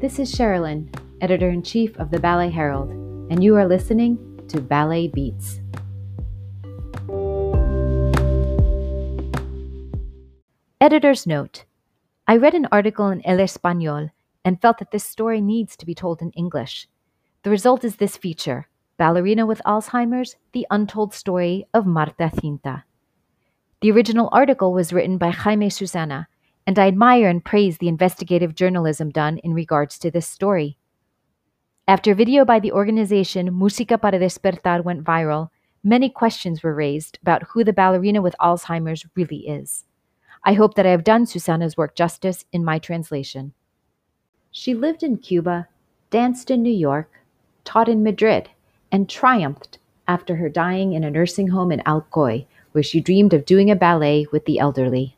This is Sherilyn, editor in chief of the Ballet Herald, and you are listening to Ballet Beats. Editor's note I read an article in El Español and felt that this story needs to be told in English. The result is this feature Ballerina with Alzheimer's The Untold Story of Marta Cinta. The original article was written by Jaime Susaeta, and I admire and praise the investigative journalism done in regards to this story. After video by the organization Música para Despertar went viral, many questions were raised about who the ballerina with Alzheimer's really is. I hope that I have done Susaeta's work justice in my translation. She lived in Cuba, danced in New York, taught in Madrid, and triumphed after her dying in a nursing home in Alcoy, where she dreamed of doing a ballet with the elderly.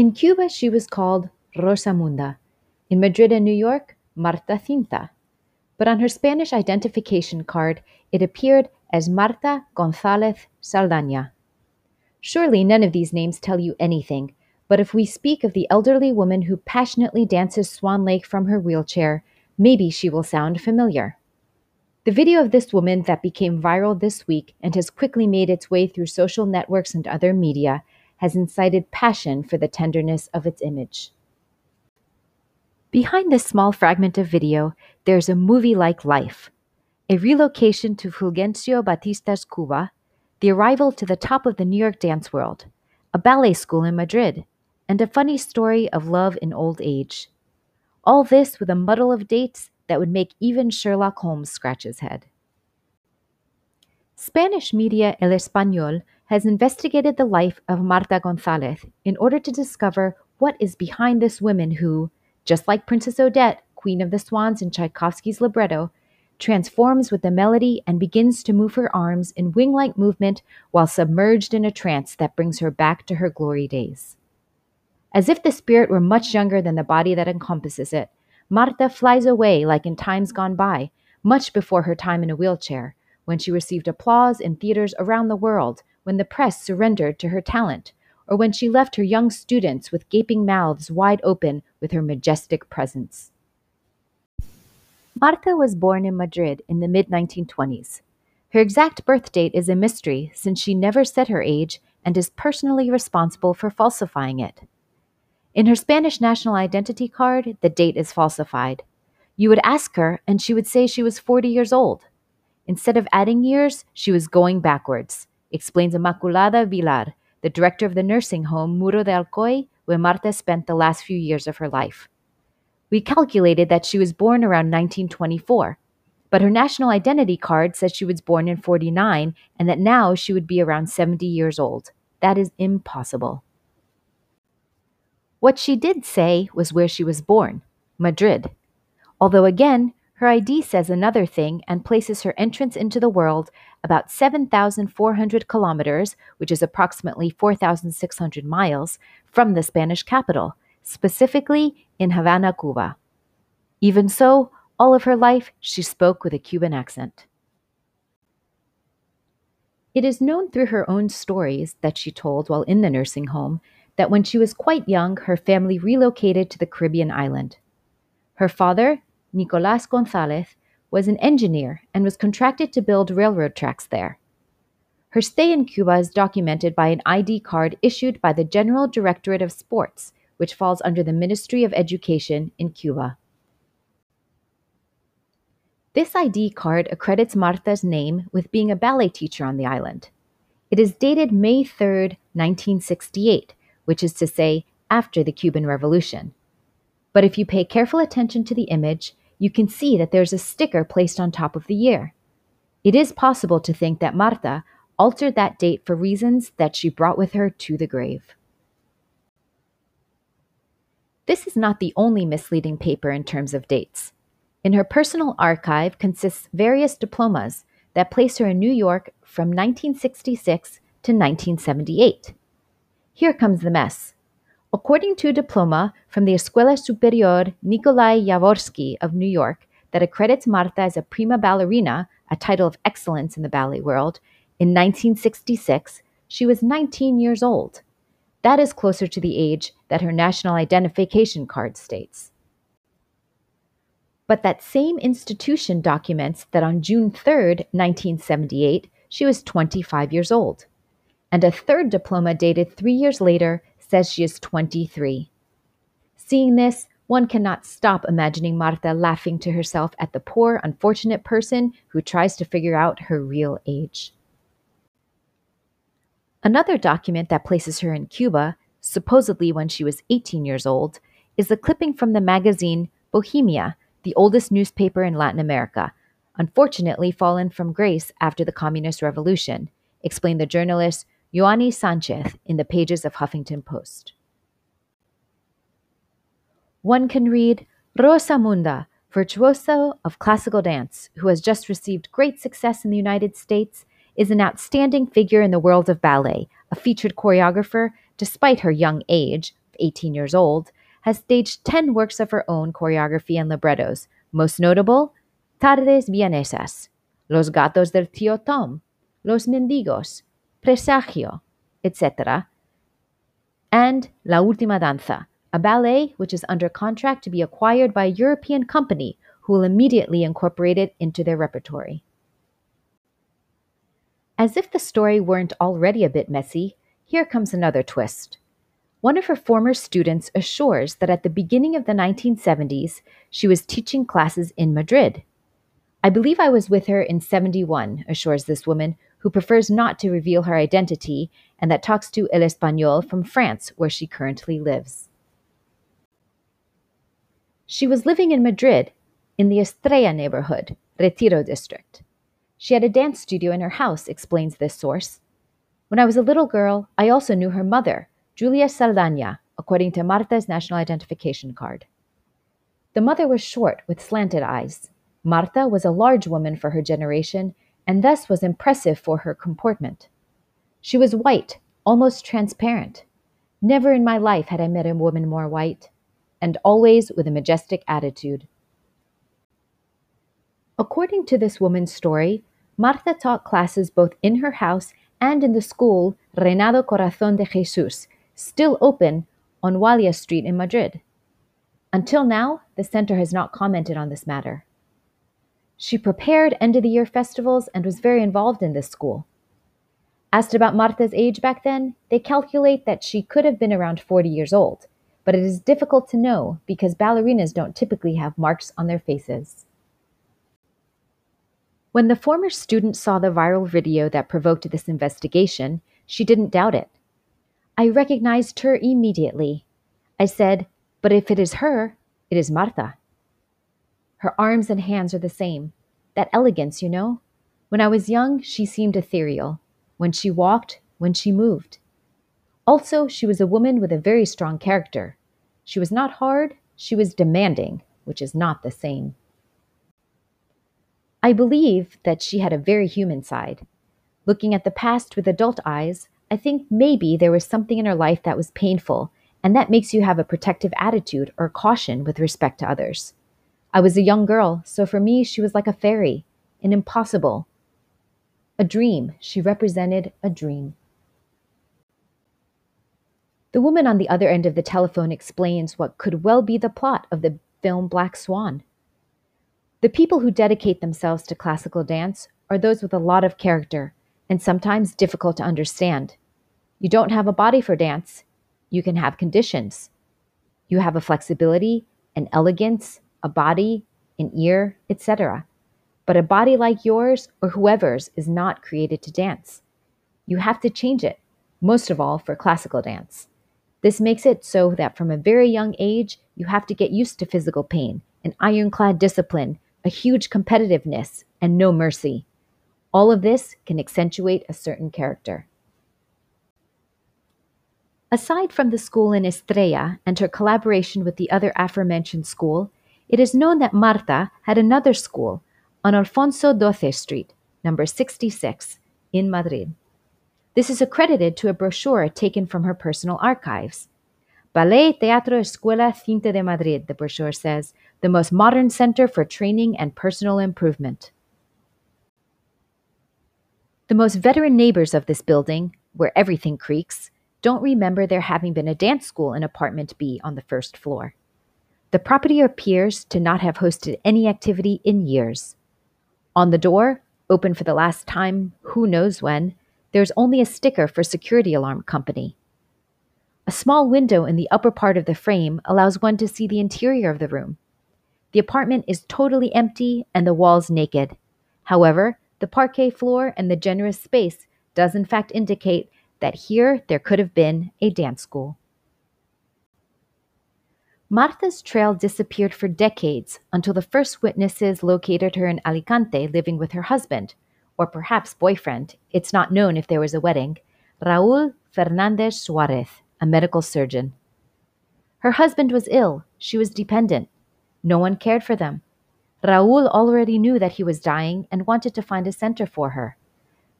In Cuba, she was called Rosamunda. In Madrid and New York, Marta Cinta. But on her Spanish identification card, it appeared as Marta González Saldaña. Surely none of these names tell you anything, but if we speak of the elderly woman who passionately dances Swan Lake from her wheelchair, maybe she will sound familiar. The video of this woman that became viral this week and has quickly made its way through social networks and other media has incited passion for the tenderness of its image. Behind this small fragment of video, there's a movie like life a relocation to Fulgencio Batista's Cuba, the arrival to the top of the New York dance world, a ballet school in Madrid, and a funny story of love in old age. All this with a muddle of dates that would make even Sherlock Holmes scratch his head. Spanish media El Español has investigated the life of Marta González in order to discover what is behind this woman who, just like Princess Odette, Queen of the Swans in Tchaikovsky's libretto, transforms with the melody and begins to move her arms in wing like movement while submerged in a trance that brings her back to her glory days. As if the spirit were much younger than the body that encompasses it, Marta flies away like in times gone by, much before her time in a wheelchair, when she received applause in theaters around the world, when the press surrendered to her talent, or when she left her young students with gaping mouths wide open with her majestic presence. Marta was born in Madrid in the mid 1920s. Her exact birth date is a mystery since she never said her age and is personally responsible for falsifying it. In her Spanish national identity card, the date is falsified. You would ask her, and she would say she was 40 years old. Instead of adding years, she was going backwards, explains Immaculada Vilar, the director of the nursing home Muro de Alcoy, where Marta spent the last few years of her life. We calculated that she was born around 1924, but her national identity card says she was born in 49 and that now she would be around 70 years old. That is impossible. What she did say was where she was born Madrid. Although, again, her ID says another thing and places her entrance into the world about 7,400 kilometers, which is approximately 4,600 miles, from the Spanish capital, specifically in Havana, Cuba. Even so, all of her life she spoke with a Cuban accent. It is known through her own stories that she told while in the nursing home that when she was quite young, her family relocated to the Caribbean island. Her father, Nicolas Gonzalez, was an engineer and was contracted to build railroad tracks there. Her stay in Cuba is documented by an ID card issued by the General Directorate of Sports, which falls under the Ministry of Education in Cuba. This ID card accredits Marta's name with being a ballet teacher on the island. It is dated May 3, 1968, which is to say, after the Cuban Revolution. But if you pay careful attention to the image, you can see that there's a sticker placed on top of the year. It is possible to think that Marta altered that date for reasons that she brought with her to the grave. This is not the only misleading paper in terms of dates. In her personal archive consists various diplomas that place her in New York from 1966 to 1978. Here comes the mess. According to a diploma from the Escuela Superior Nikolai Yavorsky of New York that accredits Marta as a prima ballerina, a title of excellence in the ballet world, in 1966, she was 19 years old. That is closer to the age that her national identification card states. But that same institution documents that on June 3, 1978, she was 25 years old. And a third diploma dated three years later says she is 23. Seeing this, one cannot stop imagining Marta laughing to herself at the poor, unfortunate person who tries to figure out her real age. Another document that places her in Cuba, supposedly when she was 18 years old, is a clipping from the magazine Bohemia, the oldest newspaper in Latin America, unfortunately fallen from grace after the Communist Revolution, explained the journalist Yoani Sanchez in the pages of Huffington Post. One can read Rosa Munda, virtuoso of classical dance, who has just received great success in the United States, is an outstanding figure in the world of ballet, a featured choreographer, despite her young age, 18 years old, has staged 10 works of her own choreography and librettos, most notable Tardes Vienesas, Los Gatos del Tío Tom, Los Mendigos, Presagio, etc., and La Última Danza, a ballet which is under contract to be acquired by a European company who will immediately incorporate it into their repertory. As if the story weren't already a bit messy, here comes another twist. One of her former students assures that at the beginning of the 1970s, she was teaching classes in Madrid. I believe I was with her in 71, assures this woman, who prefers not to reveal her identity and that talks to El Español from France, where she currently lives. She was living in Madrid, in the Estrella neighborhood, Retiro district. She had a dance studio in her house, explains this source. When I was a little girl, I also knew her mother, Julia Saldaña, according to Marta's national identification card. The mother was short with slanted eyes. Marta was a large woman for her generation and thus was impressive for her comportment. She was white, almost transparent. Never in my life had I met a woman more white and always with a majestic attitude. According to this woman's story, Marta taught classes both in her house and in the school Reinado Corazón de Jesus, still open on Walia Street in Madrid. Until now, the center has not commented on this matter. She prepared end of the year festivals and was very involved in this school. Asked about Marta's age back then, they calculate that she could have been around 40 years old, but it is difficult to know because ballerinas don't typically have marks on their faces. When the former student saw the viral video that provoked this investigation, she didn't doubt it. I recognized her immediately. I said, But if it is her, it is Marta. Her arms and hands are the same. That elegance, you know? When I was young, she seemed ethereal. When she walked, when she moved. Also, she was a woman with a very strong character. She was not hard, she was demanding, which is not the same. I believe that she had a very human side. Looking at the past with adult eyes, I think maybe there was something in her life that was painful, and that makes you have a protective attitude or caution with respect to others. I was a young girl, so for me, she was like a fairy, an impossible. A dream. She represented a dream. The woman on the other end of the telephone explains what could well be the plot of the film Black Swan. The people who dedicate themselves to classical dance are those with a lot of character and sometimes difficult to understand. You don't have a body for dance, you can have conditions. You have a flexibility, an elegance, a body, an ear, etc. But a body like yours or whoever's is not created to dance. You have to change it, most of all for classical dance. This makes it so that from a very young age, you have to get used to physical pain, an ironclad discipline, a huge competitiveness, and no mercy. All of this can accentuate a certain character. Aside from the school in Estrella and her collaboration with the other aforementioned school, it is known that Marta had another school on Alfonso XII Street, number 66, in Madrid. This is accredited to a brochure taken from her personal archives. Ballet Teatro Escuela Cinta de Madrid, the brochure says, the most modern center for training and personal improvement. The most veteran neighbors of this building, where everything creaks, don't remember there having been a dance school in apartment B on the first floor. The property appears to not have hosted any activity in years. On the door, open for the last time, who knows when, there's only a sticker for security alarm company. A small window in the upper part of the frame allows one to see the interior of the room. The apartment is totally empty and the walls naked. However, the parquet floor and the generous space does in fact indicate that here there could have been a dance school. Marta's trail disappeared for decades until the first witnesses located her in Alicante living with her husband, or perhaps boyfriend, it's not known if there was a wedding, Raul Fernandez Suarez, a medical surgeon. Her husband was ill, she was dependent. No one cared for them. Raul already knew that he was dying and wanted to find a center for her.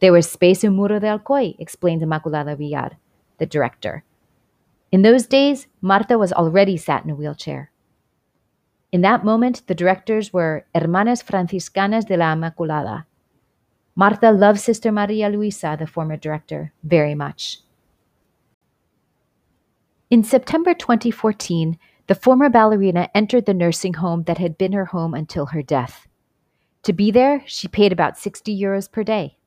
There was space in Muro de Alcoy, explained Immaculada Villar, the director. In those days, Marta was already sat in a wheelchair. In that moment, the directors were Hermanas Franciscanas de la Inmaculada. Marta loved Sister Maria Luisa, the former director, very much. In September 2014, the former ballerina entered the nursing home that had been her home until her death. To be there, she paid about 60 euros per day.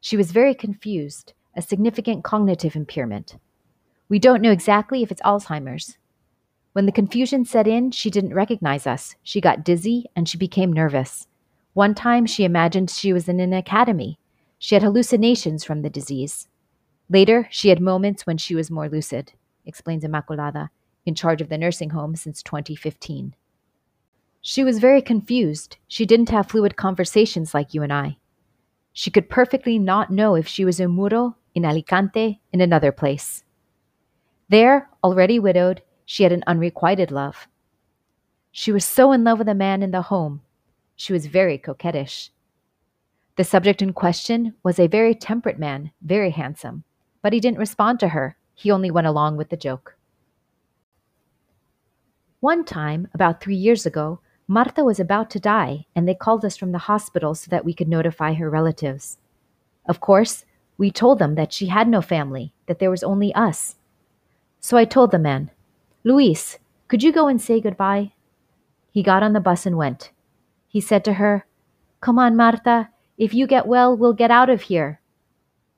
She was very confused, a significant cognitive impairment. We don't know exactly if it's Alzheimer's. When the confusion set in, she didn't recognize us. She got dizzy and she became nervous. One time, she imagined she was in an academy. She had hallucinations from the disease. Later, she had moments when she was more lucid, explains Immaculada, in charge of the nursing home since 2015. She was very confused. She didn't have fluid conversations like you and I. She could perfectly not know if she was in Muro, in Alicante, in another place. There, already widowed, she had an unrequited love. She was so in love with a man in the home. She was very coquettish. The subject in question was a very temperate man, very handsome, but he didn't respond to her. He only went along with the joke. One time, about three years ago, Marta was about to die, and they called us from the hospital so that we could notify her relatives. Of course, we told them that she had no family, that there was only us, so I told the man, Luis, could you go and say goodbye? He got on the bus and went. He said to her, Come on, Marta. If you get well, we'll get out of here.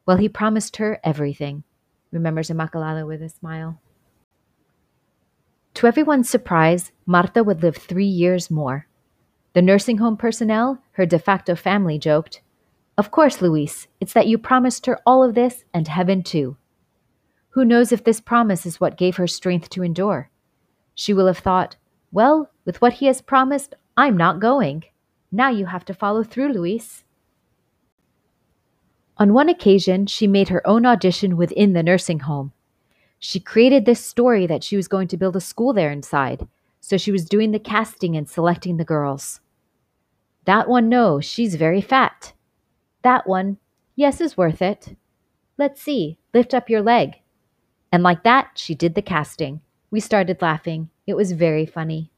Well, he promised her everything, remembers Immaculada with a smile. To everyone's surprise, Marta would live three years more. The nursing home personnel, her de facto family, joked, Of course, Luis, it's that you promised her all of this and heaven too. Who knows if this promise is what gave her strength to endure? She will have thought, Well, with what he has promised, I'm not going. Now you have to follow through, Luis. On one occasion, she made her own audition within the nursing home. She created this story that she was going to build a school there inside, so she was doing the casting and selecting the girls. That one, no, she's very fat. That one, yes, is worth it. Let's see, lift up your leg. And like that, she did the casting. We started laughing. It was very funny.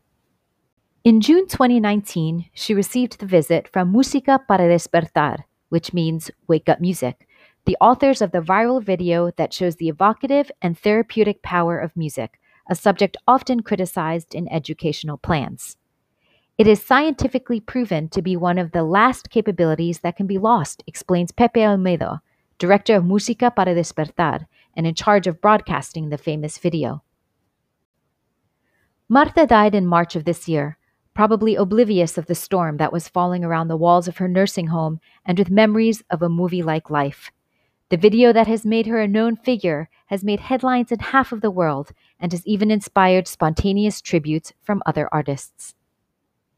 In June 2019, she received the visit from Música para Despertar, which means wake up music, the authors of the viral video that shows the evocative and therapeutic power of music, a subject often criticized in educational plans. It is scientifically proven to be one of the last capabilities that can be lost, explains Pepe Olmedo, director of Música para Despertar, and in charge of broadcasting the famous video. Marta died in March of this year, probably oblivious of the storm that was falling around the walls of her nursing home and with memories of a movie like life. The video that has made her a known figure has made headlines in half of the world and has even inspired spontaneous tributes from other artists.